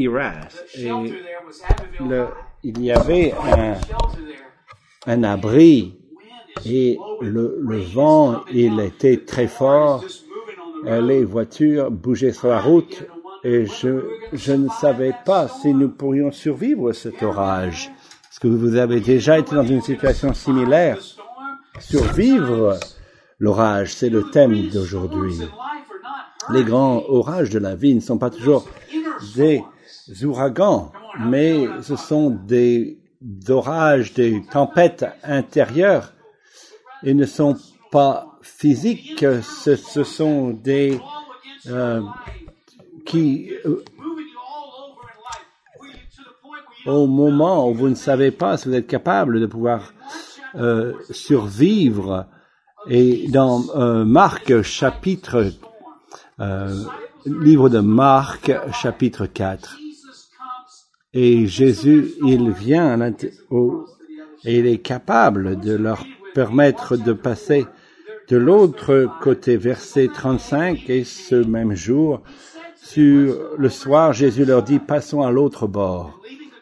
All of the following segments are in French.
Iras. Et le, il y avait un, un abri et le, le vent, il était très fort. Les voitures bougeaient sur la route et je, je ne savais pas si nous pourrions survivre cet orage. Est-ce que vous avez déjà été dans une situation similaire? Survivre l'orage, c'est le thème d'aujourd'hui. Les grands orages de la vie ne sont pas toujours des ouragans, mais ce sont des orages, des tempêtes intérieures et ne sont pas physiques, ce, sont des euh, qui, euh, au moment où vous ne savez pas si vous êtes capable de pouvoir euh, survivre, et dans euh, Marc chapitre, livre de Marc chapitre 4, et Jésus, il vient et il est capable de leur permettre de passer de l'autre côté, verset 35, et ce même jour, sur le soir, Jésus leur dit, passons à l'autre bord.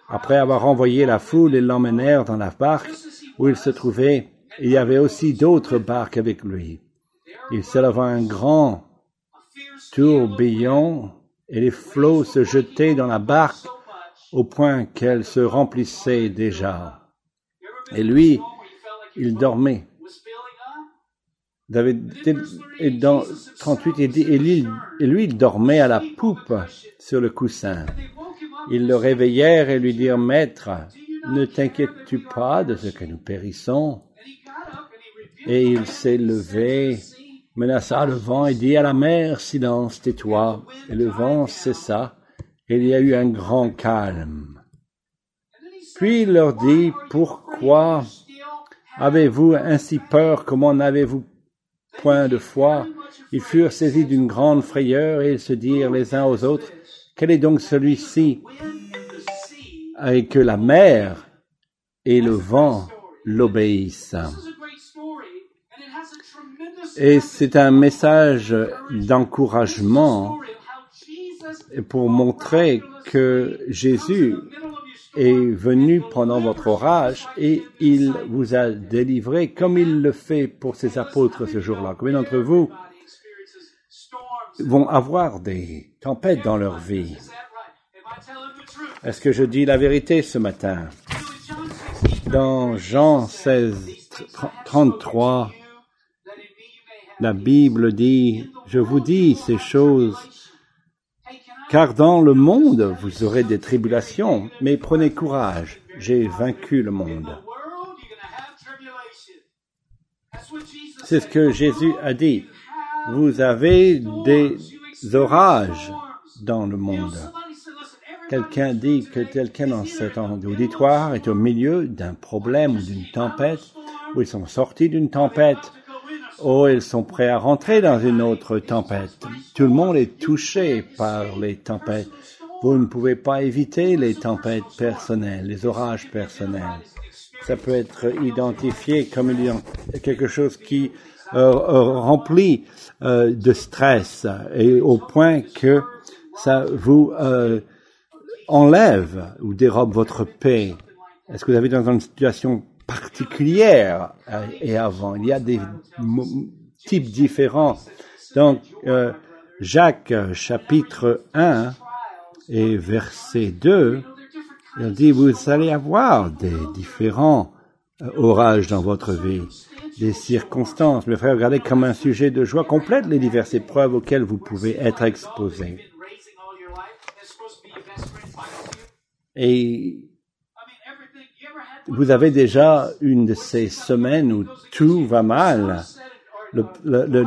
Après avoir envoyé la foule, ils l'emmenèrent dans la barque où il se trouvait. Il y avait aussi d'autres barques avec lui. Il s'éleva un grand tourbillon et les flots se jetaient dans la barque au point qu'elle se remplissait déjà. Et lui, il dormait. David, et dans 38, il et lui, et lui, il dormait à la poupe sur le coussin. Ils le réveillèrent et lui dirent, Maître, ne t'inquiètes-tu pas de ce que nous périssons? Et il s'est levé, menaça le vent et dit à la mer, silence, tais-toi. Et le vent cessa, il y a eu un grand calme. Puis il leur dit, pourquoi avez-vous ainsi peur? Comment n'avez-vous point de foi? Ils furent saisis d'une grande frayeur et ils se dirent les uns aux autres, quel est donc celui-ci? Et que la mer et le vent l'obéissent. Et c'est un message d'encouragement pour montrer que Jésus est venu pendant votre orage et il vous a délivré comme il le fait pour ses apôtres ce jour-là. Combien d'entre vous vont avoir des tempêtes dans leur vie? Est-ce que je dis la vérité ce matin? Dans Jean 16, 33, la Bible dit, je vous dis ces choses, car dans le monde vous aurez des tribulations, mais prenez courage, j'ai vaincu le monde. C'est ce que Jésus a dit. Vous avez des orages dans le monde. Quelqu'un dit que quelqu'un dans cet auditoire est au milieu d'un problème ou d'une tempête, ou ils sont sortis d'une tempête, ou ils sont prêts à rentrer dans une autre tempête. Tout le monde est touché par les tempêtes. Vous ne pouvez pas éviter les tempêtes personnelles, les orages personnels. Ça peut être identifié comme quelque chose qui euh, remplit euh, de stress et au point que ça vous euh, enlève ou dérobe votre paix Est-ce que vous avez dans une situation particulière et avant Il y a des types différents. Donc, euh, Jacques chapitre 1 et verset 2, il dit, vous allez avoir des différents orages dans votre vie, des circonstances. Mes frères, regardez comme un sujet de joie complète les diverses épreuves auxquelles vous pouvez être exposés. Et vous avez déjà une de ces semaines où tout va mal. Le, le,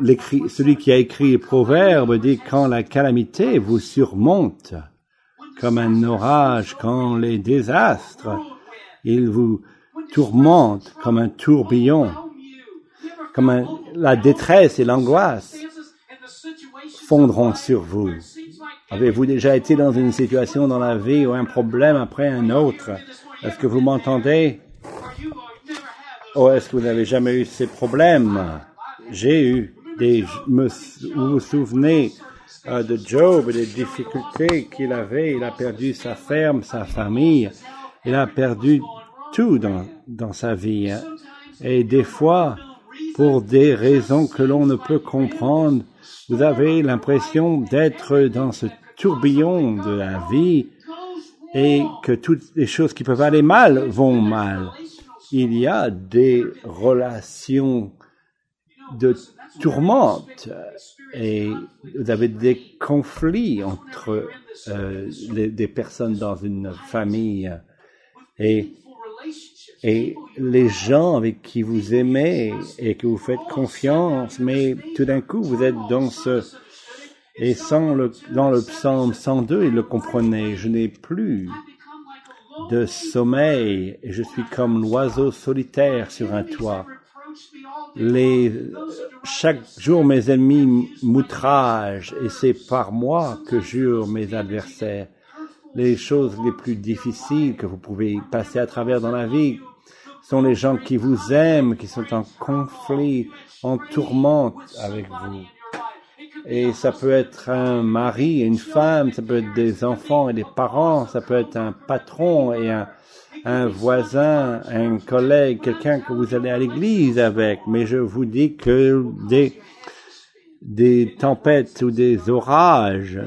le, celui qui a écrit les proverbes dit quand la calamité vous surmonte comme un orage, quand les désastres, ils vous tourmentent comme un tourbillon, comme un, la détresse et l'angoisse fondront sur vous. Avez-vous déjà été dans une situation dans la vie ou un problème après un autre? Est-ce que vous m'entendez? Ou est-ce que vous n'avez jamais eu ces problèmes? J'ai eu des, vous vous souvenez euh, de Job et des difficultés qu'il avait? Il a perdu sa ferme, sa famille. Il a perdu tout dans, dans sa vie. Et des fois, pour des raisons que l'on ne peut comprendre, vous avez l'impression d'être dans ce tourbillon de la vie et que toutes les choses qui peuvent aller mal vont mal. Il y a des relations de tourmente et vous avez des conflits entre euh, des personnes dans une famille et et les gens avec qui vous aimez et que vous faites confiance, mais tout d'un coup vous êtes dans ce et sans le, dans le psaume 102, il le comprenait, je n'ai plus de sommeil et je suis comme l'oiseau solitaire sur un toit. Chaque jour mes ennemis m'outragent et c'est par moi que jurent mes adversaires. Les choses les plus difficiles que vous pouvez passer à travers dans la vie sont les gens qui vous aiment, qui sont en conflit, en tourmente avec vous. Et ça peut être un mari et une femme, ça peut être des enfants et des parents, ça peut être un patron et un, un voisin, un collègue, quelqu'un que vous allez à l'église avec. Mais je vous dis que des, des tempêtes ou des orages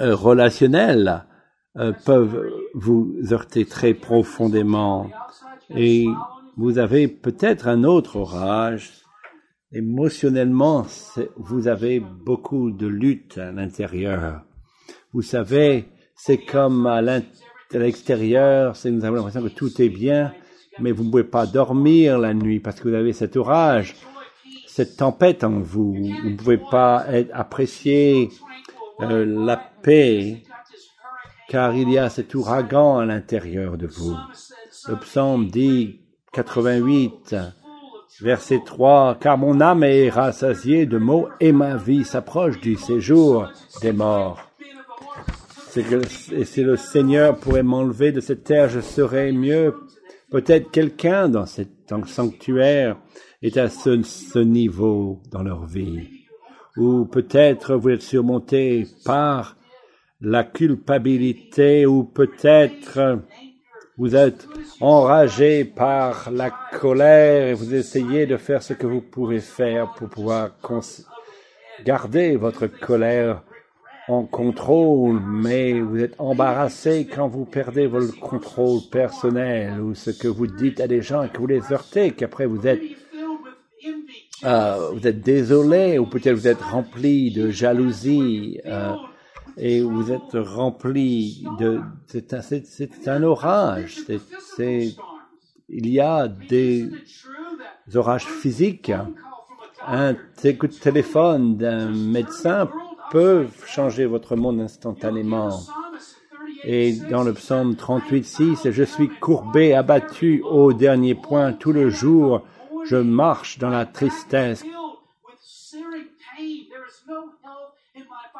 euh, relationnels euh, peuvent vous heurter très profondément. Et vous avez peut-être un autre orage émotionnellement, vous avez beaucoup de lutte à l'intérieur. Vous savez, c'est comme à l'extérieur, nous avons l'impression que tout est bien, mais vous ne pouvez pas dormir la nuit parce que vous avez cet orage, cette tempête en vous. Vous ne pouvez pas être, apprécier euh, la paix car il y a cet ouragan à l'intérieur de vous. Le psaume dit 88, Verset 3, car mon âme est rassasiée de mots et ma vie s'approche du séjour des morts. et si le Seigneur pourrait m'enlever de cette terre, je serais mieux. Peut-être quelqu'un dans cet sanctuaire est à ce, ce niveau dans leur vie. Ou peut-être vous êtes surmonté par la culpabilité, ou peut-être vous êtes enragé par la colère et vous essayez de faire ce que vous pouvez faire pour pouvoir garder votre colère en contrôle, mais vous êtes embarrassé quand vous perdez votre contrôle personnel ou ce que vous dites à des gens et que vous les heurtez, qu'après vous êtes euh, vous êtes désolé ou peut-être vous êtes rempli de jalousie. Euh, et vous êtes rempli de c'est un, c'est un orage. C'est il y a des orages physiques. Un coup de téléphone d'un médecin peut changer votre monde instantanément. Et dans le psaume 38, 6, je suis courbé, abattu au dernier point. Tout le jour, je marche dans la tristesse,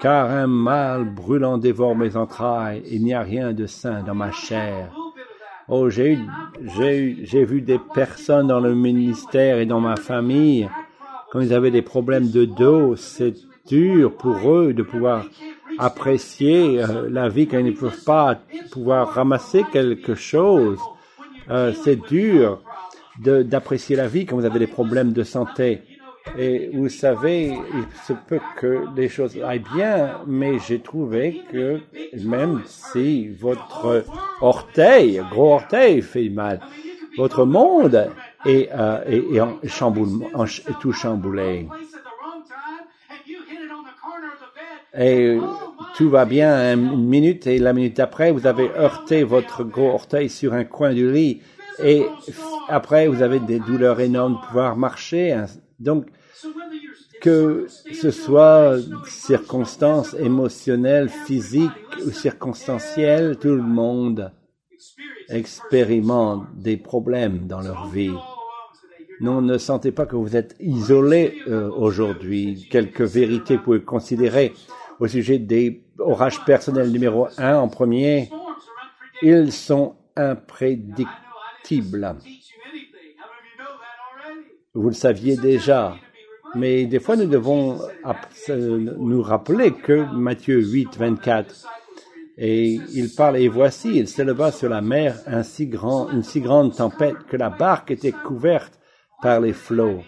car un mal brûlant dévore mes entrailles, il n'y a rien de sain dans ma chair. Oh, j'ai j'ai vu des personnes dans le ministère et dans ma famille, quand ils avaient des problèmes de dos, c'est dur pour eux de pouvoir apprécier euh, la vie quand ils ne peuvent pas pouvoir ramasser quelque chose. Euh, c'est dur d'apprécier la vie quand vous avez des problèmes de santé. Et vous savez, il se peut que les choses aillent bien, mais j'ai trouvé que même si votre orteil, gros orteil, fait mal, votre monde est, euh, est, en en, est tout chamboulé. Et tout va bien une minute et la minute après, vous avez heurté votre gros orteil sur un coin du lit et après, vous avez des douleurs énormes de pouvoir marcher. Donc, que ce soit circonstances émotionnelles, physiques ou circonstancielles, tout le monde expérimente des problèmes dans leur vie. Non, ne sentez pas que vous êtes isolé euh, aujourd'hui. Quelques vérités que vous pouvez considérer au sujet des orages personnels numéro un en premier. Ils sont imprédictibles. Vous le saviez déjà. Mais des fois, nous devons nous rappeler que Matthieu 8, 24, et il parle, et voici, il s'éleva sur la mer une si grande tempête que la barque était couverte par les flots.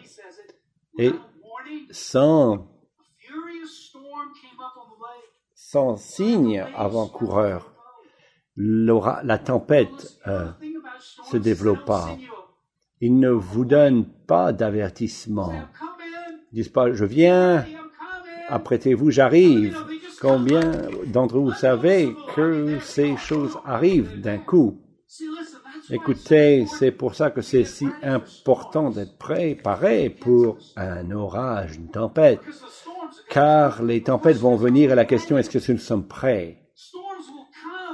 Et sans, sans signe avant-coureur, la tempête euh, se développa. Il ne vous donne pas d'avertissement. Ils disent pas, je viens, apprêtez-vous, j'arrive. Combien d'entre vous savez que ces choses arrivent d'un coup? Écoutez, c'est pour ça que c'est si important d'être préparé pour un orage, une tempête, car les tempêtes vont venir et la question est-ce que nous sommes prêts?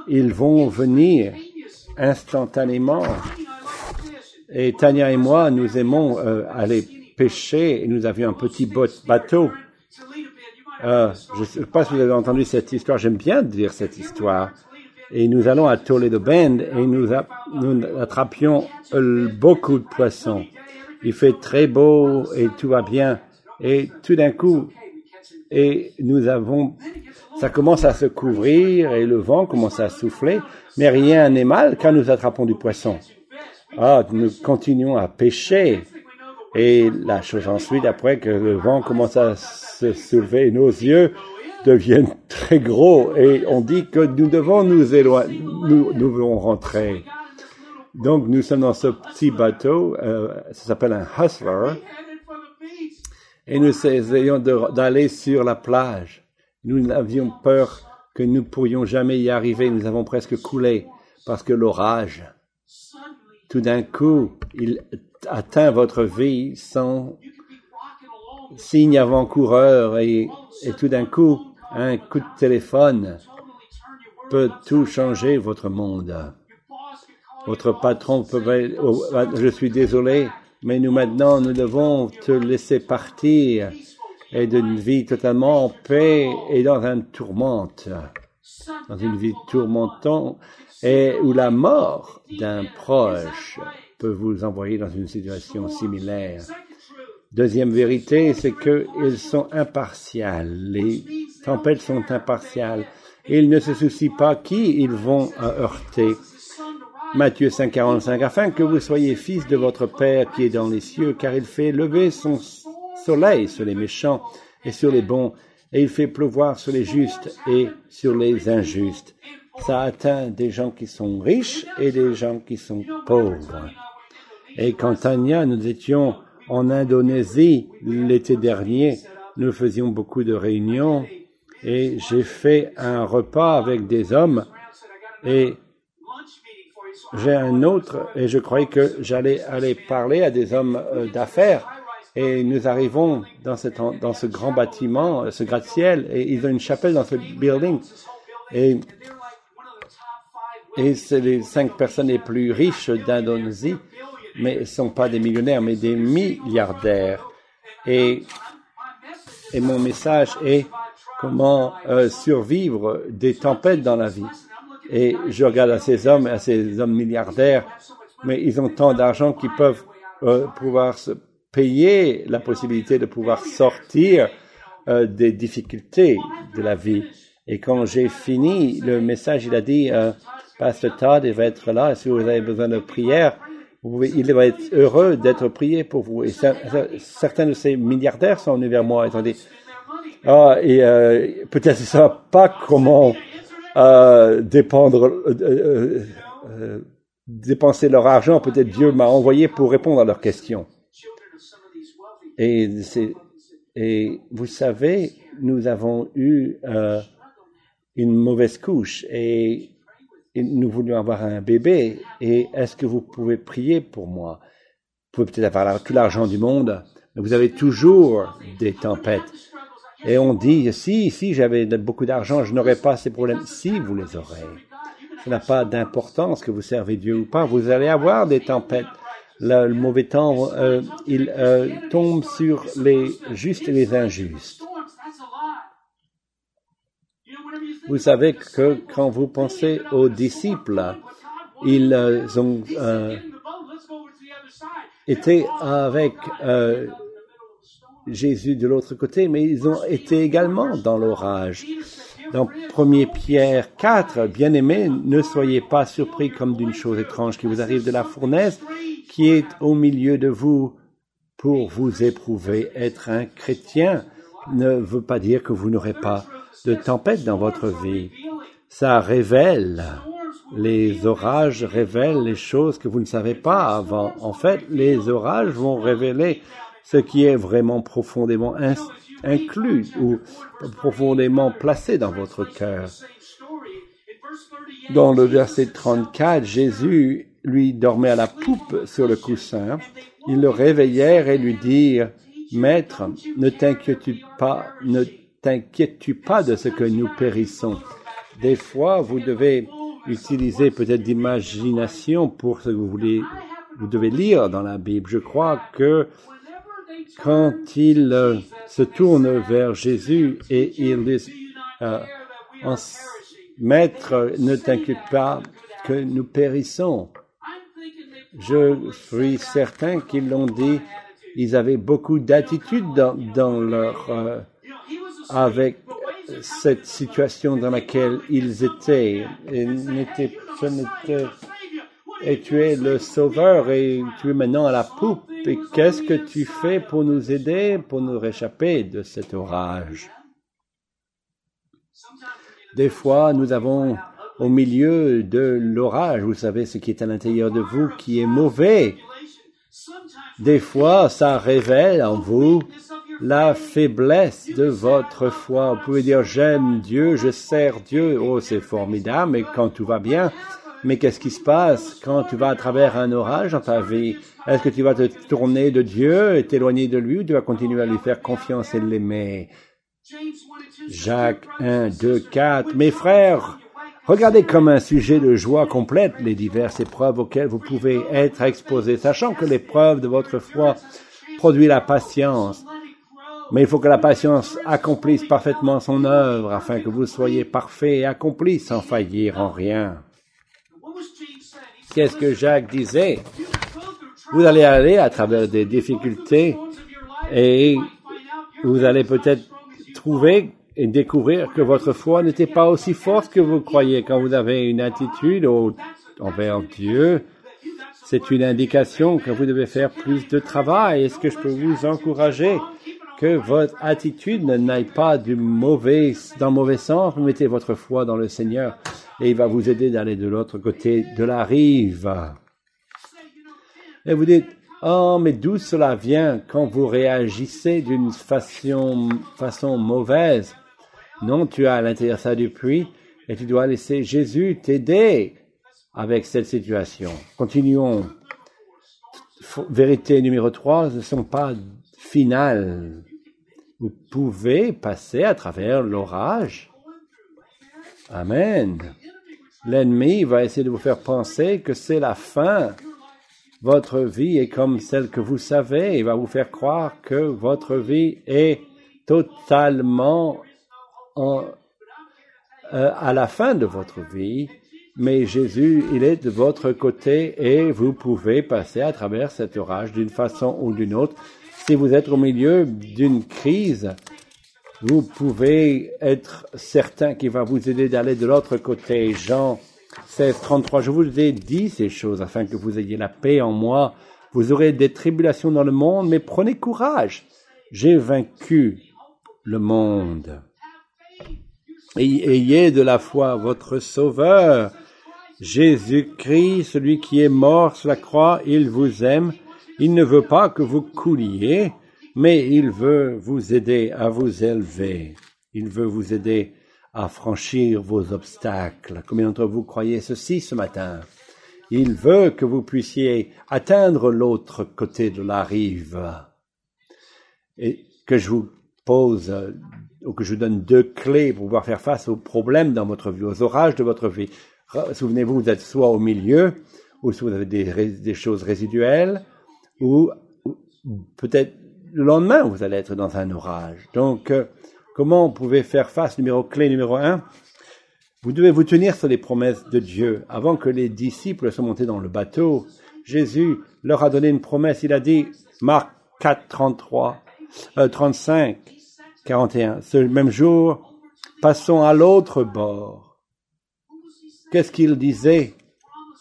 Ils vont venir instantanément. Et Tania et moi, nous aimons euh, aller pêcher et nous avions un petit bateau euh, je ne sais pas si vous avez entendu cette histoire, j'aime bien dire cette histoire. Et nous allons à Toledo Bend et nous, attrapions euh, beaucoup de poissons. Il fait très beau et tout va bien. Et tout d'un coup, et nous avons, ça commence à se couvrir et le vent commence à souffler, mais rien n'est mal quand nous attrapons du poisson. Ah, nous continuons à pêcher et la chose ensuite, après que le vent commence à se soulever, nos yeux deviennent très gros et on dit que nous devons nous éloigner, nous, devons rentrer. Donc nous sommes dans ce petit bateau, euh, ça s'appelle un hustler, et nous essayons d'aller sur la plage. Nous avions peur que nous pourrions jamais y arriver, nous avons presque coulé parce que l'orage, tout d'un coup, il atteint votre vie sans signe avant-coureur et, et tout d'un coup, un coup de téléphone peut tout changer votre monde. Votre patron peut, oh, je suis désolé, mais nous maintenant, nous devons te laisser partir et d'une vie totalement en paix et dans un tourmente, dans une vie tourmentante et où la mort d'un proche peut vous envoyer dans une situation similaire. Deuxième vérité, c'est qu'ils sont impartials. Les tempêtes sont impartiales. Ils ne se soucient pas qui ils vont heurter. Matthieu 5,45 Afin que vous soyez fils de votre Père qui est dans les cieux, car il fait lever son soleil sur les méchants et sur les bons, et il fait pleuvoir sur les justes et sur les injustes. Ça atteint des gens qui sont riches et des gens qui sont pauvres. Et quand Tania, nous étions en Indonésie l'été dernier, nous faisions beaucoup de réunions et j'ai fait un repas avec des hommes et j'ai un autre et je croyais que j'allais aller parler à des hommes euh, d'affaires et nous arrivons dans, cette, dans ce grand bâtiment, ce gratte-ciel et ils ont une chapelle dans ce building et et c'est les cinq personnes les plus riches d'Indonésie mais ne sont pas des millionnaires, mais des milliardaires. Et, et mon message est comment euh, survivre des tempêtes dans la vie. Et je regarde à ces hommes, à ces hommes milliardaires, mais ils ont tant d'argent qu'ils peuvent euh, pouvoir se payer la possibilité de pouvoir sortir euh, des difficultés de la vie. Et quand j'ai fini le message, il a dit, Pasteur Todd, il va être là. Si vous avez besoin de prière, il va être heureux d'être prié pour vous. Et certains de ces milliardaires sont venus vers moi et ont dit, ah, et euh, peut-être ils ne savent pas comment euh, dépendre, euh, euh, dépenser leur argent. Peut-être Dieu m'a envoyé pour répondre à leurs questions. Et, et vous savez, nous avons eu une mauvaise couche et nous voulions avoir un bébé et est-ce que vous pouvez prier pour moi? Vous pouvez peut-être avoir tout l'argent du monde, mais vous avez toujours des tempêtes. Et on dit, si, si j'avais beaucoup d'argent, je n'aurais pas ces problèmes. Si, vous les aurez. Ça n'a pas d'importance que vous servez Dieu ou pas. Vous allez avoir des tempêtes. Le, mauvais temps, euh, il euh, tombe sur les justes et les injustes. Vous savez que quand vous pensez aux disciples, ils ont euh, été avec euh, Jésus de l'autre côté, mais ils ont été également dans l'orage. Dans 1 Pierre 4, bien-aimés, ne soyez pas surpris comme d'une chose étrange qui vous arrive de la fournaise qui est au milieu de vous pour vous éprouver. Être un chrétien ne veut pas dire que vous n'aurez pas de tempête dans votre vie. Ça révèle, les orages révèlent les choses que vous ne savez pas avant. En fait, les orages vont révéler ce qui est vraiment profondément inclus ou profondément placé dans votre cœur. Dans le verset 34, Jésus lui dormait à la poupe sur le coussin. Ils le réveillèrent et lui dirent, Maître, ne t'inquiètes-tu pas, ne t'inquiètes-tu pas de ce que nous périssons? Des fois, vous devez utiliser peut-être d'imagination pour ce que vous voulez, vous devez lire dans la Bible. Je crois que quand il euh, se tourne vers Jésus et il dit, euh, Maître, ne t'inquiète pas que nous périssons. Je suis certain qu'ils l'ont dit, ils avaient beaucoup d'attitude dans, leur, euh, avec cette situation dans laquelle ils étaient. Et, n'était, et tu es le sauveur et tu es maintenant à la poupe et qu'est-ce que tu fais pour nous aider, pour nous réchapper de cet orage? Des fois, nous avons au milieu de l'orage, vous savez ce qui est à l'intérieur de vous qui est mauvais. Des fois, ça révèle en vous la faiblesse de votre foi. Vous pouvez dire j'aime Dieu, je sers Dieu. Oh, c'est formidable, mais quand tout va bien, mais qu'est-ce qui se passe quand tu vas à travers un orage dans ta vie? Est-ce que tu vas te tourner de Dieu et t'éloigner de lui ou tu vas continuer à lui faire confiance et l'aimer? Jacques 1, 2, 4. Mes frères, regardez comme un sujet de joie complète les diverses épreuves auxquelles vous pouvez être exposés, sachant que l'épreuve de votre foi produit la patience. Mais il faut que la patience accomplisse parfaitement son œuvre afin que vous soyez parfaits et accomplis sans faillir en rien. Qu'est-ce que Jacques disait? Vous allez aller à travers des difficultés et vous allez peut-être trouver et découvrir que votre foi n'était pas aussi forte que vous croyez quand vous avez une attitude envers Dieu. C'est une indication que vous devez faire plus de travail. Est-ce que je peux vous encourager? Que votre attitude n'aille pas du mauvais, dans le mauvais sens, mettez votre foi dans le Seigneur et il va vous aider d'aller de l'autre côté de la rive. Et vous dites, oh, mais d'où cela vient quand vous réagissez d'une façon, façon mauvaise? Non, tu as à l'intérieur ça du puits et tu dois laisser Jésus t'aider avec cette situation. Continuons. Vérité numéro 3 ne sont pas finales. Vous pouvez passer à travers l'orage. Amen. L'ennemi va essayer de vous faire penser que c'est la fin. Votre vie est comme celle que vous savez. Il va vous faire croire que votre vie est totalement en, euh, à la fin de votre vie. Mais Jésus, il est de votre côté et vous pouvez passer à travers cet orage d'une façon ou d'une autre. Si vous êtes au milieu d'une crise, vous pouvez être certain qu'il va vous aider d'aller de l'autre côté. Jean 16, 33, je vous ai dit ces choses afin que vous ayez la paix en moi. Vous aurez des tribulations dans le monde, mais prenez courage. J'ai vaincu le monde. ayez de la foi votre Sauveur. Jésus-Christ, celui qui est mort sur la croix, il vous aime. Il ne veut pas que vous couliez, mais il veut vous aider à vous élever. Il veut vous aider à franchir vos obstacles. Combien d'entre vous croyez ceci ce matin? Il veut que vous puissiez atteindre l'autre côté de la rive. Et que je vous pose ou que je vous donne deux clés pour pouvoir faire face aux problèmes dans votre vie, aux orages de votre vie. Souvenez-vous, vous êtes soit au milieu, ou soit vous avez des, des choses résiduelles, ou peut-être le lendemain, vous allez être dans un orage. Donc, euh, comment vous pouvez faire face Numéro clé numéro un, vous devez vous tenir sur les promesses de Dieu. Avant que les disciples soient montés dans le bateau, Jésus leur a donné une promesse. Il a dit, Marc 4, 33, euh, 35, 41. Ce même jour, passons à l'autre bord. Qu'est-ce qu'il disait?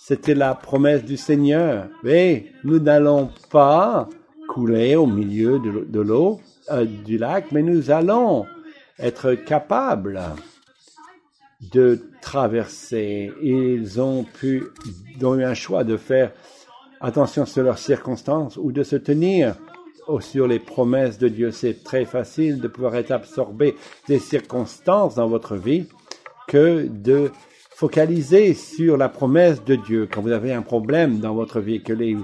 C'était la promesse du Seigneur. Mais nous n'allons pas couler au milieu de l'eau euh, du lac, mais nous allons être capables de traverser. Ils ont pu, ils ont eu un choix de faire attention sur leurs circonstances ou de se tenir sur les promesses de Dieu. C'est très facile de pouvoir être absorbé des circonstances dans votre vie que de focaliser sur la promesse de Dieu. Quand vous avez un problème dans votre vie, que les,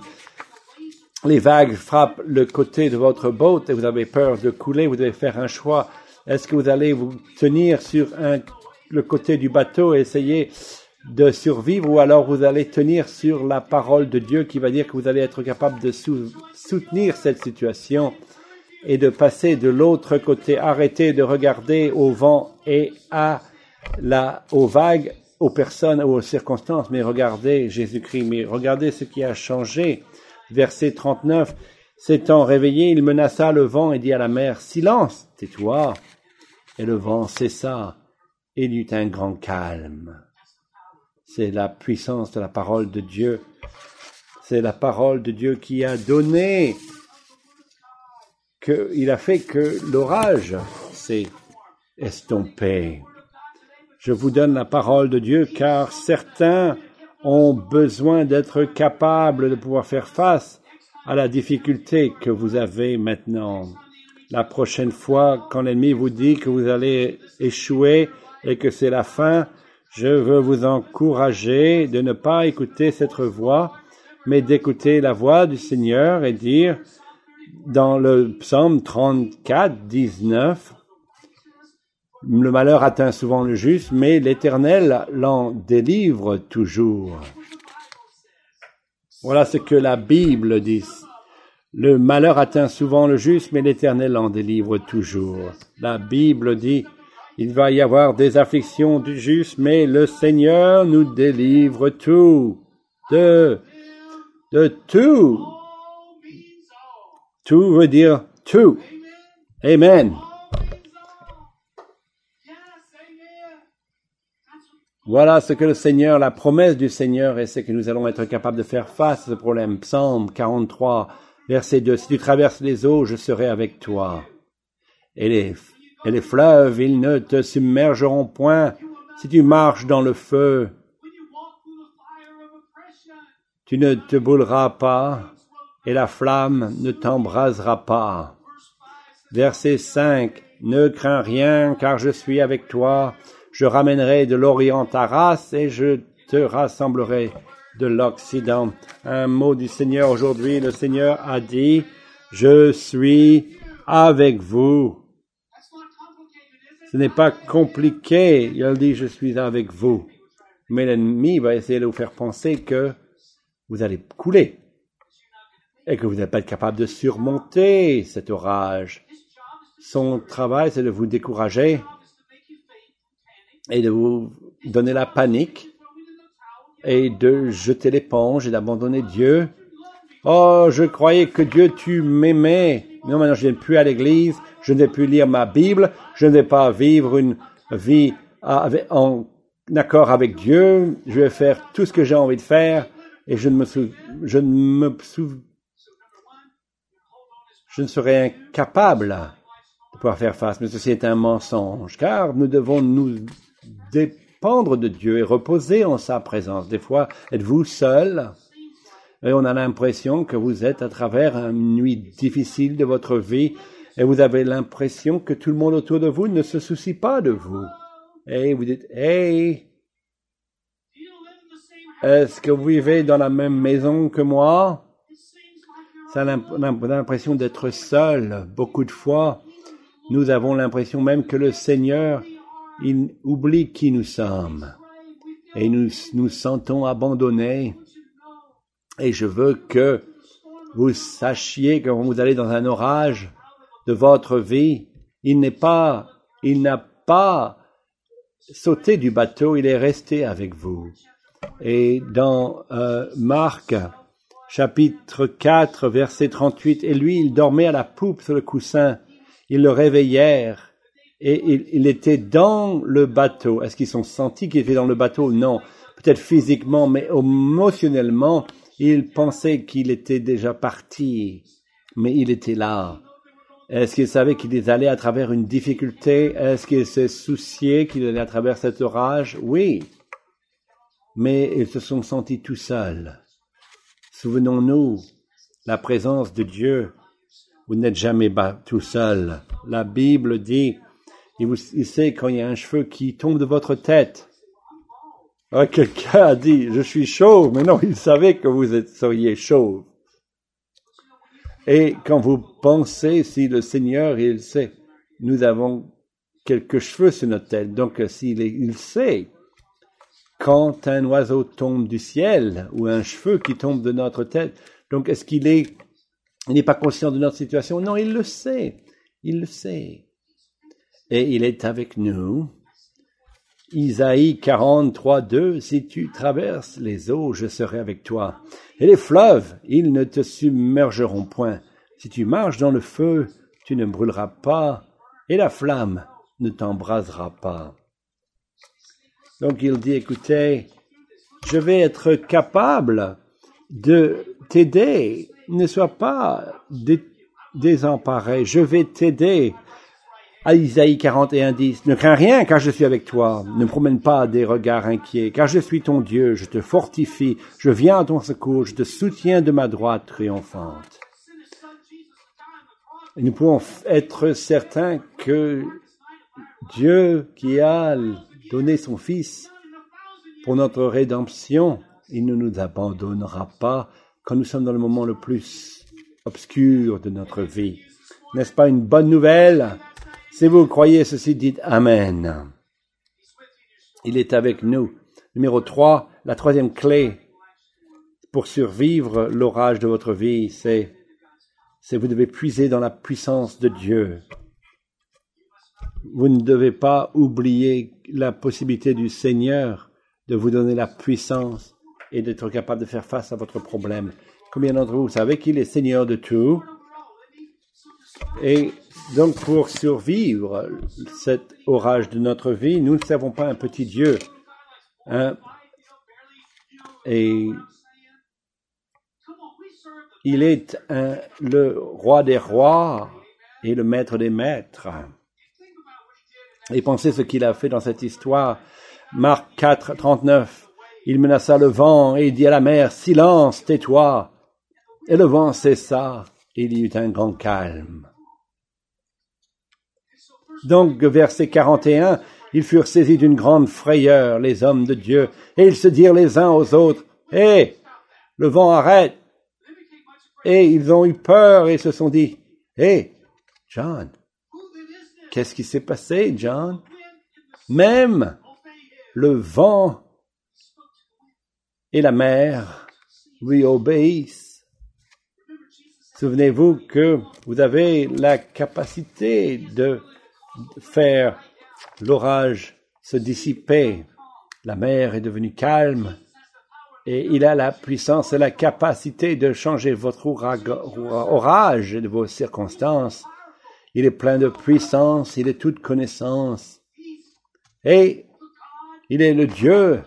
les vagues frappent le côté de votre boat et vous avez peur de couler, vous devez faire un choix. Est-ce que vous allez vous tenir sur un, le côté du bateau et essayer de survivre ou alors vous allez tenir sur la parole de Dieu qui va dire que vous allez être capable de soutenir cette situation et de passer de l'autre côté, arrêter de regarder au vent et à la, aux vagues, aux personnes, aux circonstances, mais regardez Jésus-Christ, mais regardez ce qui a changé. Verset 39. S'étant réveillé, il menaça le vent et dit à la mer, silence, tais-toi. Et le vent cessa et il y eut un grand calme. C'est la puissance de la parole de Dieu. C'est la parole de Dieu qui a donné, que, il a fait que l'orage s'est estompé. Je vous donne la parole de Dieu car certains ont besoin d'être capables de pouvoir faire face à la difficulté que vous avez maintenant. La prochaine fois, quand l'ennemi vous dit que vous allez échouer et que c'est la fin, je veux vous encourager de ne pas écouter cette voix, mais d'écouter la voix du Seigneur et dire dans le psaume 34, 19, le malheur atteint souvent le juste, mais l'Éternel l'en délivre toujours. Voilà ce que la Bible dit. Le malheur atteint souvent le juste, mais l'Éternel en délivre toujours. La Bible dit, il va y avoir des afflictions du juste, mais le Seigneur nous délivre tout, de, de tout. Tout veut dire tout. Amen. Voilà ce que le Seigneur, la promesse du Seigneur, et c'est que nous allons être capables de faire face à ce problème. Psaume 43, verset 2. Si tu traverses les eaux, je serai avec toi. Et les et les fleuves, ils ne te submergeront point si tu marches dans le feu. Tu ne te bouleras pas et la flamme ne t'embrasera pas. Verset 5. Ne crains rien car je suis avec toi. Je ramènerai de l'Orient ta race et je te rassemblerai de l'Occident. Un mot du Seigneur aujourd'hui. Le Seigneur a dit, je suis avec vous. Ce n'est pas compliqué. Il dit, je suis avec vous. Mais l'ennemi va essayer de vous faire penser que vous allez couler et que vous n'êtes pas capable de surmonter cet orage. Son travail, c'est de vous décourager et de vous donner la panique et de jeter l'éponge et d'abandonner Dieu. Oh, je croyais que Dieu, tu m'aimais. Non, maintenant je ne viens plus à l'église je ne vais plus lire ma Bible, je ne vais pas vivre une vie en accord avec Dieu, je vais faire tout ce que j'ai envie de faire et je ne me je ne me je ne serai incapable de pouvoir faire face. Mais ceci est un mensonge, car nous devons nous dépendre de Dieu et reposer en sa présence. Des fois, êtes-vous seul et on a l'impression que vous êtes à travers une nuit difficile de votre vie et vous avez l'impression que tout le monde autour de vous ne se soucie pas de vous. Et vous dites, hey, est-ce que vous vivez dans la même maison que moi? Ça a l'impression d'être seul. Beaucoup de fois, nous avons l'impression même que le Seigneur, il oublie qui nous sommes. Et nous nous sentons abandonnés. Et je veux que vous sachiez que quand vous allez dans un orage, de votre vie. Il n'est pas, il n'a pas sauté du bateau, il est resté avec vous. Et dans euh, Marc chapitre 4, verset 38. Et lui, il dormait à la poupe sur le coussin. Ils le réveillèrent et il, était dans le bateau. Est-ce qu'ils sont sentis qu'il était dans le bateau? Non. Peut-être physiquement, mais émotionnellement, ils pensaient qu'il était déjà parti. Mais il était là. Est-ce qu'ils savaient qu'il allait à travers une difficulté? Est-ce qu'ils se souciaient qu'il allait à travers cet orage? Oui. Mais ils se sont sentis tout seuls. Souvenons-nous, la présence de Dieu, vous n'êtes jamais tout seul. La Bible dit, il, sait quand il y a un cheveu qui tombe de votre tête. Ah, Quelqu'un a dit, je suis chauve, mais non, il savait que vous êtes, seriez chauve. Et quand vous pensez, si le Seigneur, il sait, nous avons quelques cheveux sur notre tête, donc s'il il sait quand un oiseau tombe du ciel ou un cheveu qui tombe de notre tête. Donc, est-ce qu'il est, n'est pas conscient de notre situation? Non, il le sait. Il le sait. Et il est avec nous. Isaïe 43, 2, si tu traverses les eaux, je serai avec toi. Et les fleuves, ils ne te submergeront point. Si tu marches dans le feu, tu ne brûleras pas, et la flamme ne t'embrasera pas. Donc il dit, écoutez, je vais être capable de t'aider. Ne sois pas désemparé. Je vais t'aider. À Isaïe 41, 10. Ne crains rien car je suis avec toi. Ne promène pas des regards inquiets car je suis ton Dieu. Je te fortifie. Je viens à ton secours. Je te soutiens de ma droite triomphante. Et nous pouvons être certains que Dieu qui a donner son Fils pour notre rédemption, il ne nous abandonnera pas quand nous sommes dans le moment le plus obscur de notre vie. N'est-ce pas une bonne nouvelle? Si vous croyez ceci, dites Amen. Il est avec nous. Numéro 3, la troisième clé pour survivre l'orage de votre vie, c'est c'est vous devez puiser dans la puissance de Dieu. Vous ne devez pas oublier la possibilité du Seigneur de vous donner la puissance et d'être capable de faire face à votre problème. Combien d'entre vous savez qu'il est Seigneur de tout? Et donc pour survivre cet orage de notre vie, nous ne savons pas un petit Dieu. Hein? Et il est le roi des rois et le maître des maîtres. Et pensez ce qu'il a fait dans cette histoire. Marc 4, 39. Il menaça le vent et dit à la mer, Silence, tais-toi. Et le vent cessa, et il y eut un grand calme. Donc, verset 41, ils furent saisis d'une grande frayeur, les hommes de Dieu, et ils se dirent les uns aux autres, Hé, le vent arrête. Et ils ont eu peur et se sont dit, Hé, John, Qu'est-ce qui s'est passé, John? Même le vent et la mer lui obéissent. Souvenez-vous que vous avez la capacité de faire l'orage se dissiper. La mer est devenue calme et il a la puissance et la capacité de changer votre orage et de vos circonstances il est plein de puissance, il est toute connaissance. Et il est le Dieu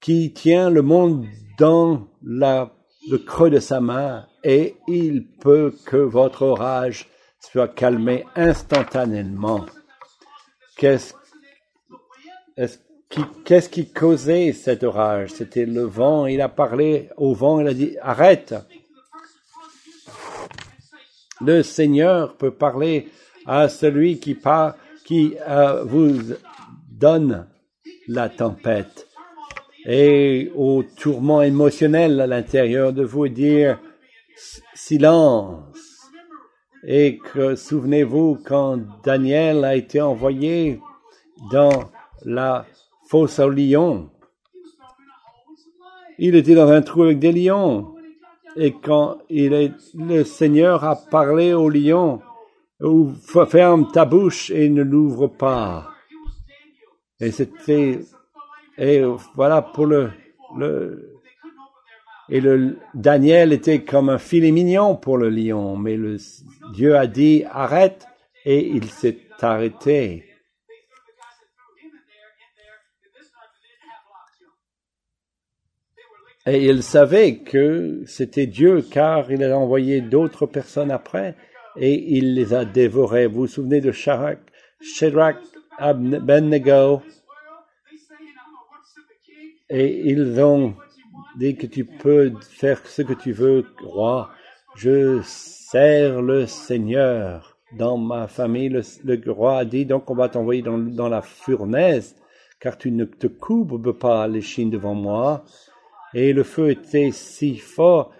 qui tient le monde dans le creux de sa main et il peut que votre orage soit calmé instantanément. Qu'est-ce qui, qu'est-ce qui causait cet orage C'était le vent. Il a parlé au vent, il a dit arrête. Le Seigneur peut parler à celui qui, qui euh, vous donne la tempête et au tourment émotionnel à l'intérieur de vous dire silence. Et que souvenez-vous quand Daniel a été envoyé dans la fosse aux lions, il était dans un trou avec des lions. Et quand il est, le Seigneur a parlé au lion, ferme ta bouche et ne l'ouvre pas. Et c'était, et voilà pour le, le, Et le Daniel était comme un filet mignon pour le lion, mais le Dieu a dit arrête et il s'est arrêté. Et il savait que c'était Dieu car il a envoyé d'autres personnes après et il les a dévorés. Vous vous souvenez de Shadrach, Shadrach Abednego? Et ils ont dit que tu peux faire ce que tu veux, roi. Je sers le Seigneur. Dans ma famille, le, roi a dit, donc on va t'envoyer dans, dans, la fournaise, car tu ne te courbes pas l'échine devant moi. Et le feu était si fort,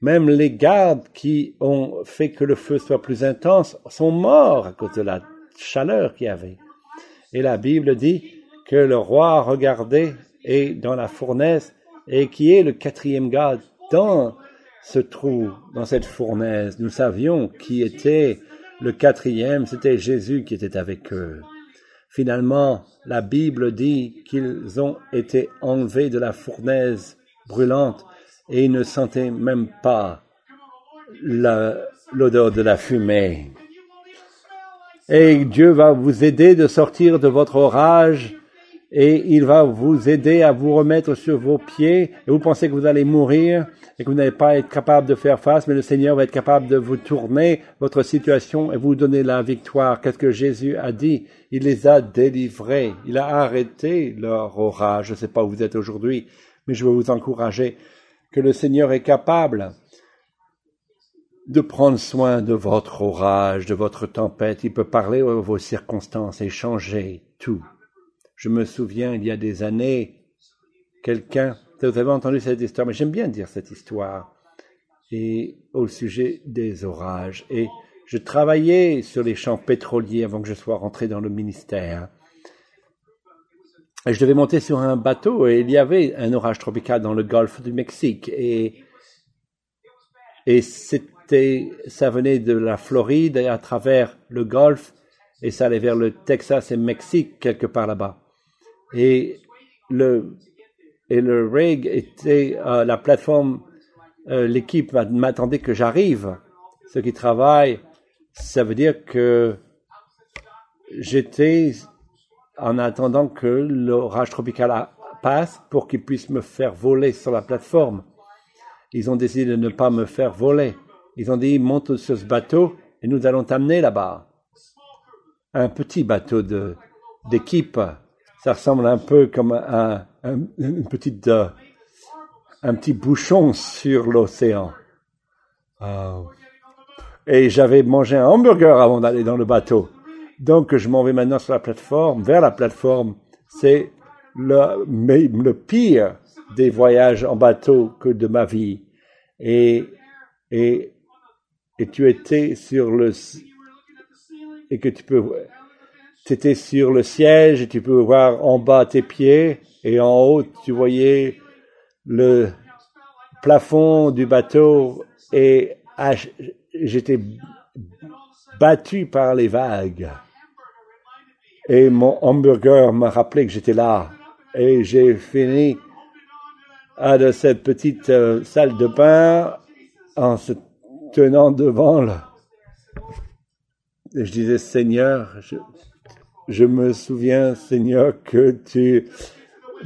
même les gardes qui ont fait que le feu soit plus intense sont morts à cause de la chaleur qu'il y avait. Et la Bible dit que le roi regardait et dans la fournaise et qui est le quatrième garde dans ce trou, dans cette fournaise. Nous savions qui était le quatrième, c'était Jésus qui était avec eux. Finalement, la Bible dit qu'ils ont été enlevés de la fournaise brûlante et ils ne sentaient même pas l'odeur de la fumée. Et Dieu va vous aider de sortir de votre orage et il va vous aider à vous remettre sur vos pieds et vous pensez que vous allez mourir et que vous n'allez pas être capable de faire face, mais le Seigneur va être capable de vous tourner votre situation et vous donner la victoire. Qu'est-ce que Jésus a dit? Il les a délivrés, il a arrêté leur orage. Je ne sais pas où vous êtes aujourd'hui, mais je veux vous encourager que le Seigneur est capable de prendre soin de votre orage, de votre tempête. Il peut parler de vos circonstances et changer tout. Je me souviens, il y a des années, quelqu'un, vous avez entendu cette histoire, mais j'aime bien dire cette histoire, et au sujet des orages. Et je travaillais sur les champs pétroliers avant que je sois rentré dans le ministère. Et je devais monter sur un bateau et il y avait un orage tropical dans le golfe du Mexique et, c'était, ça venait de la Floride et à travers le golfe et ça allait vers le Texas et le Mexique quelque part là-bas et le et le rig était euh, la plateforme. Euh, l'équipe m'attendait que j'arrive. Ceux qui travaillent, ça veut dire que j'étais en attendant que l'orage tropical passe pour qu'ils puissent me faire voler sur la plateforme. Ils ont décidé de ne pas me faire voler. Ils ont dit monte sur ce bateau et nous allons t'amener là-bas. Un petit bateau d'équipe ça ressemble un peu comme un, une petite, euh, un petit bouchon sur l'océan. Euh, et j'avais mangé un hamburger avant d'aller dans le bateau. Donc je m'en vais maintenant sur la plateforme, vers la plateforme. C'est le, le pire des voyages en bateau que de ma vie. Et, et, et tu étais sur le, et que tu peux, tu étais sur le siège et tu peux voir en bas tes pieds et en haut tu voyais le plafond du bateau et j'étais battu par les vagues. Et mon hamburger m'a rappelé que j'étais là. Et j'ai fini à de cette petite euh, salle de bain en se tenant devant là. Et je disais, Seigneur, je, je me souviens, Seigneur, que tu,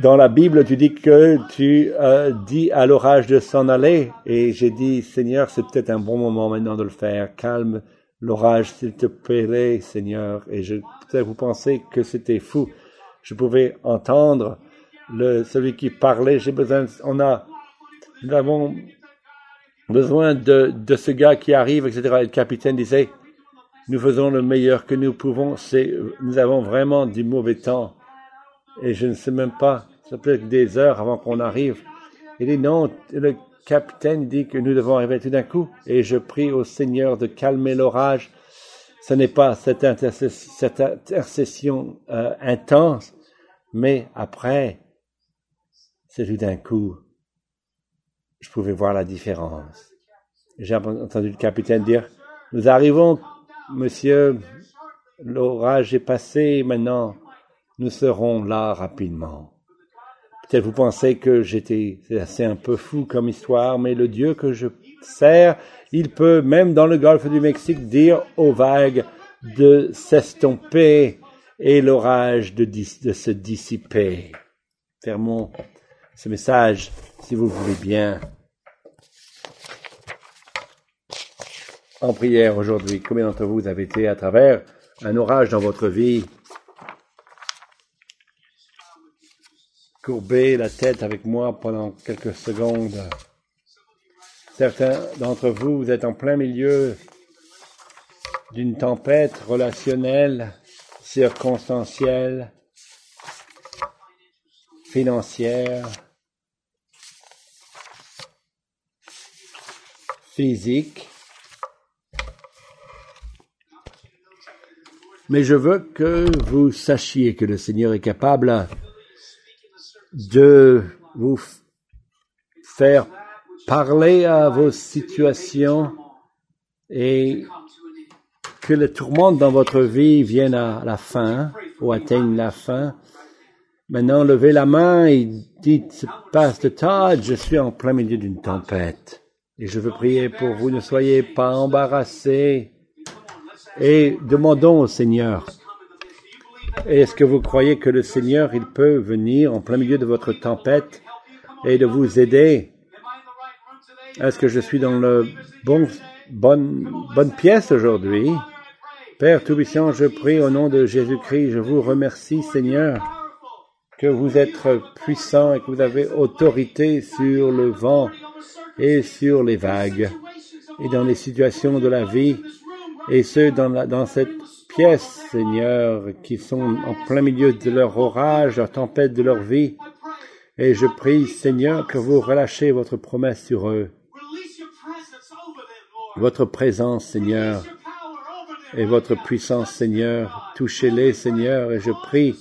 dans la Bible, tu dis que tu as dis à l'orage de s'en aller. Et j'ai dit, Seigneur, c'est peut-être un bon moment maintenant de le faire. Calme l'orage, s'il te plaît, Seigneur. Et je, peut-être vous pensez que c'était fou. Je pouvais entendre le, celui qui parlait. J'ai besoin, on a, nous avons besoin de, de ce gars qui arrive, etc. Et le capitaine disait, nous faisons le meilleur que nous pouvons. C'est, nous avons vraiment du mauvais temps. Et je ne sais même pas, ça peut être des heures avant qu'on arrive. Il dit non, le capitaine dit que nous devons arriver tout d'un coup. Et je prie au Seigneur de calmer l'orage. Ce n'est pas cette, intercession euh, intense, mais après, c'est tout d'un coup. Je pouvais voir la différence. J'ai entendu le capitaine dire, nous arrivons Monsieur, l'orage est passé, maintenant nous serons là rapidement. Peut-être vous pensez que j'étais assez un peu fou comme histoire, mais le Dieu que je sers, il peut, même dans le golfe du Mexique, dire aux vagues de s'estomper et l'orage de, se dissiper. Fermons ce message, si vous le voulez bien, en prière aujourd'hui. Combien d'entre vous avez été à travers un orage dans votre vie Courbez la tête avec moi pendant quelques secondes? Certains d'entre vous, vous êtes en plein milieu d'une tempête relationnelle, circonstancielle, financière, physique. Mais je veux que vous sachiez que le Seigneur est capable de vous faire parler à vos situations et que le tourment dans votre vie vienne à la fin ou atteigne la fin. Maintenant, levez la main et dites, Pasteur Todd, je suis en plein milieu d'une tempête et je veux prier pour vous. Ne soyez pas embarrassés et demandons au Seigneur est-ce que vous croyez que le Seigneur, il peut venir en plein milieu de votre tempête et de vous aider? Est-ce que je suis dans le bon, bonne, bonne pièce aujourd'hui? Père Tout-Puissant, je prie au nom de Jésus-Christ, je vous remercie, Seigneur, que vous êtes puissant et que vous avez autorité sur le vent et sur les vagues et dans les situations de la vie et ceux dans, la, dans cette pièces, Seigneur, qui sont en plein milieu de leur orage, leur tempête de leur vie. Et je prie, Seigneur, que vous relâchez votre promesse sur eux. Votre présence, Seigneur, et votre puissance, Seigneur. Touchez-les, Seigneur, et je prie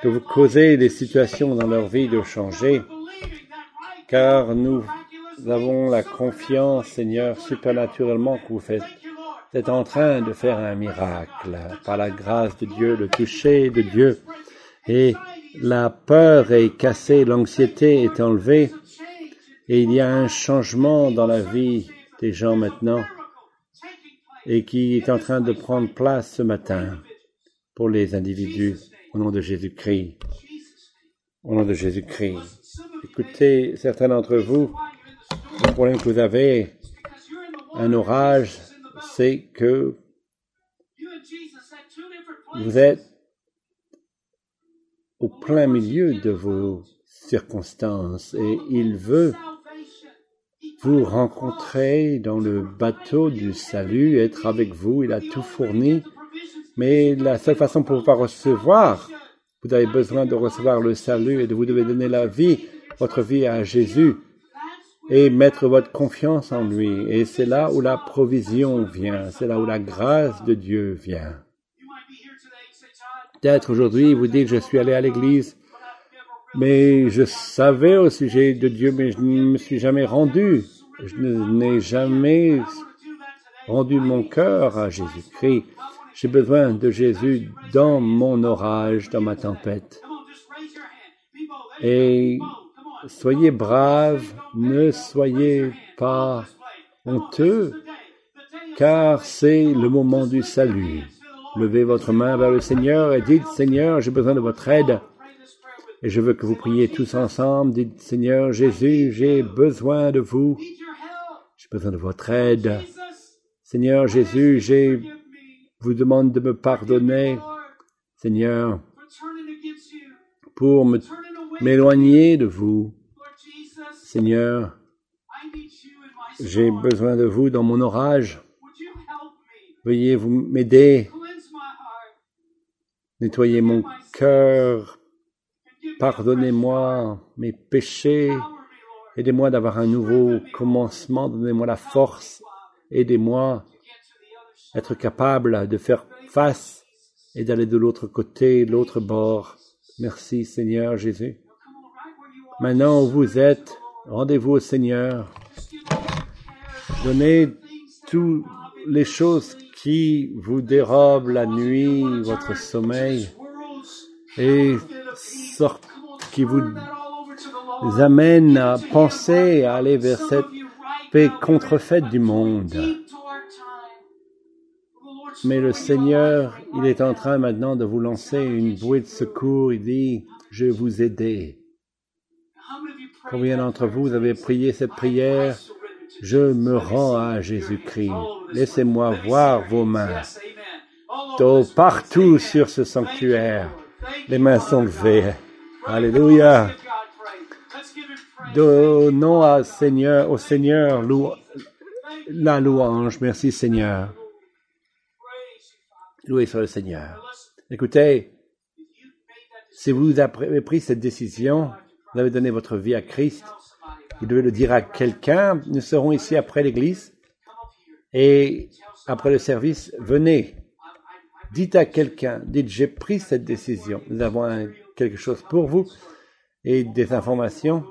que vous causez les situations dans leur vie de changer, car nous avons la confiance, Seigneur, supernaturellement que vous faites est en train de faire un miracle par la grâce de Dieu, le toucher de Dieu. Et la peur est cassée, l'anxiété est enlevée et il y a un changement dans la vie des gens maintenant et qui est en train de prendre place ce matin pour les individus au nom de Jésus-Christ. Au nom de Jésus-Christ. Écoutez, certains d'entre vous, le problème que vous avez, un orage, c'est que vous êtes au plein milieu de vos circonstances et il veut vous rencontrer dans le bateau du salut, être avec vous, il a tout fourni, mais la seule façon pour vous recevoir, vous avez besoin de recevoir le salut et de vous devez donner la vie, votre vie à Jésus et mettre votre confiance en lui. Et c'est là où la provision vient, c'est là où la grâce de Dieu vient. Peut-être aujourd'hui, vous dites, je suis allé à l'église, mais je savais au sujet de Dieu, mais je ne me suis jamais rendu. Je n'ai jamais rendu mon cœur à Jésus-Christ. J'ai besoin de Jésus dans mon orage, dans ma tempête. Et Soyez braves, ne soyez pas honteux, car c'est le moment du salut. Levez votre main vers le Seigneur et dites, Seigneur, j'ai besoin de votre aide. Et je veux que vous priez tous ensemble. Dites, Seigneur Jésus, j'ai besoin de vous. J'ai besoin de votre aide. Seigneur Jésus, j'ai vous demande de me pardonner. Seigneur, pour me m'éloigner de vous. Seigneur, j'ai besoin de vous dans mon orage. Veuillez vous m'aider. Nettoyez mon cœur. Pardonnez-moi mes péchés. Aidez-moi d'avoir un nouveau commencement. Donnez-moi la force. Aidez-moi à être capable de faire face et d'aller de l'autre côté, l'autre bord. Merci Seigneur Jésus. Maintenant où vous êtes, rendez-vous au Seigneur. Donnez toutes les choses qui vous dérobent la nuit, votre sommeil, et qui vous amène à penser à aller vers cette paix contrefaite du monde. Mais le Seigneur, il est en train maintenant de vous lancer une bouée de secours. Il dit, je vais vous aider. Combien d'entre vous avez prié cette prière? Je me rends à Jésus-Christ. Laissez-moi voir vos mains. partout sur ce sanctuaire, les mains sont levées. Alléluia. Donnons à Seigneur, au Seigneur la louange. Merci Seigneur. Loué soit le Seigneur. Écoutez, si vous avez pris cette décision, vous avez donné votre vie à Christ, vous devez le dire à quelqu'un. Nous serons ici après l'église et après le service, venez. Dites à quelqu'un, dites j'ai pris cette décision. Nous avons quelque chose pour vous et des informations.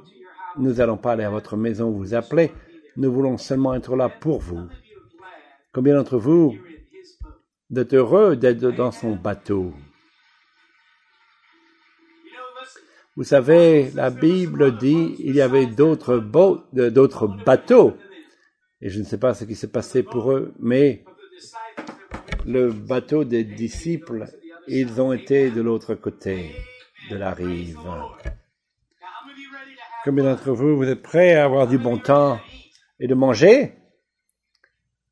Nous n'allons pas aller à votre maison vous appeler. Nous voulons seulement être là pour vous. Combien d'entre vous d'être heureux d'être dans son bateau? Vous savez, la Bible dit il y avait d'autres bateaux. Et je ne sais pas ce qui s'est passé pour eux, mais le bateau des disciples, ils ont été de l'autre côté de la rive. Combien d'entre vous, vous êtes prêts à avoir du bon temps et de manger?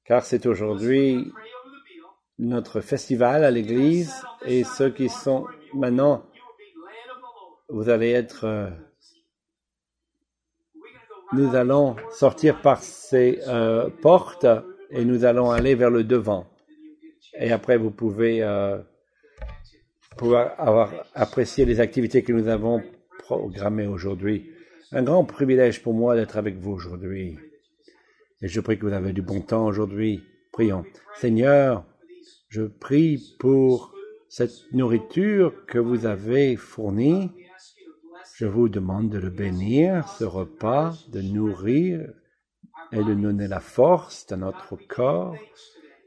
Car c'est aujourd'hui notre festival à l'église et ceux qui sont maintenant, vous allez être, euh, nous allons sortir par ces euh, portes et nous allons aller vers le devant. Et après, vous pouvez euh, pouvoir avoir apprécié les activités que nous avons programmées aujourd'hui. Un grand privilège pour moi d'être avec vous aujourd'hui. Et je prie que vous avez du bon temps aujourd'hui. Prions. Seigneur, je prie pour cette nourriture que vous avez fournie. Je vous demande de le bénir, ce repas, de nourrir et de donner la force à notre corps.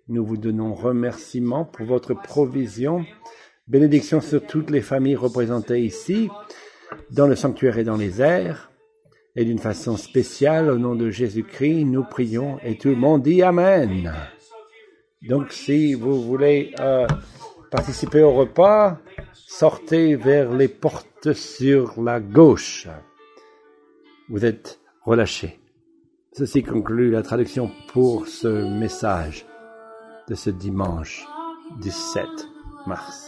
Nous vous donnons remerciement pour votre provision. Bénédiction sur toutes les familles représentées ici, dans le sanctuaire et dans les airs. Et d'une façon spéciale, au nom de Jésus-Christ, nous prions et tout le monde dit Amen. Donc, si vous voulez euh, participer au repas, sortez vers les portes sur la gauche. Vous êtes relâchés. Ceci conclut la traduction pour ce message de ce dimanche 17 mars.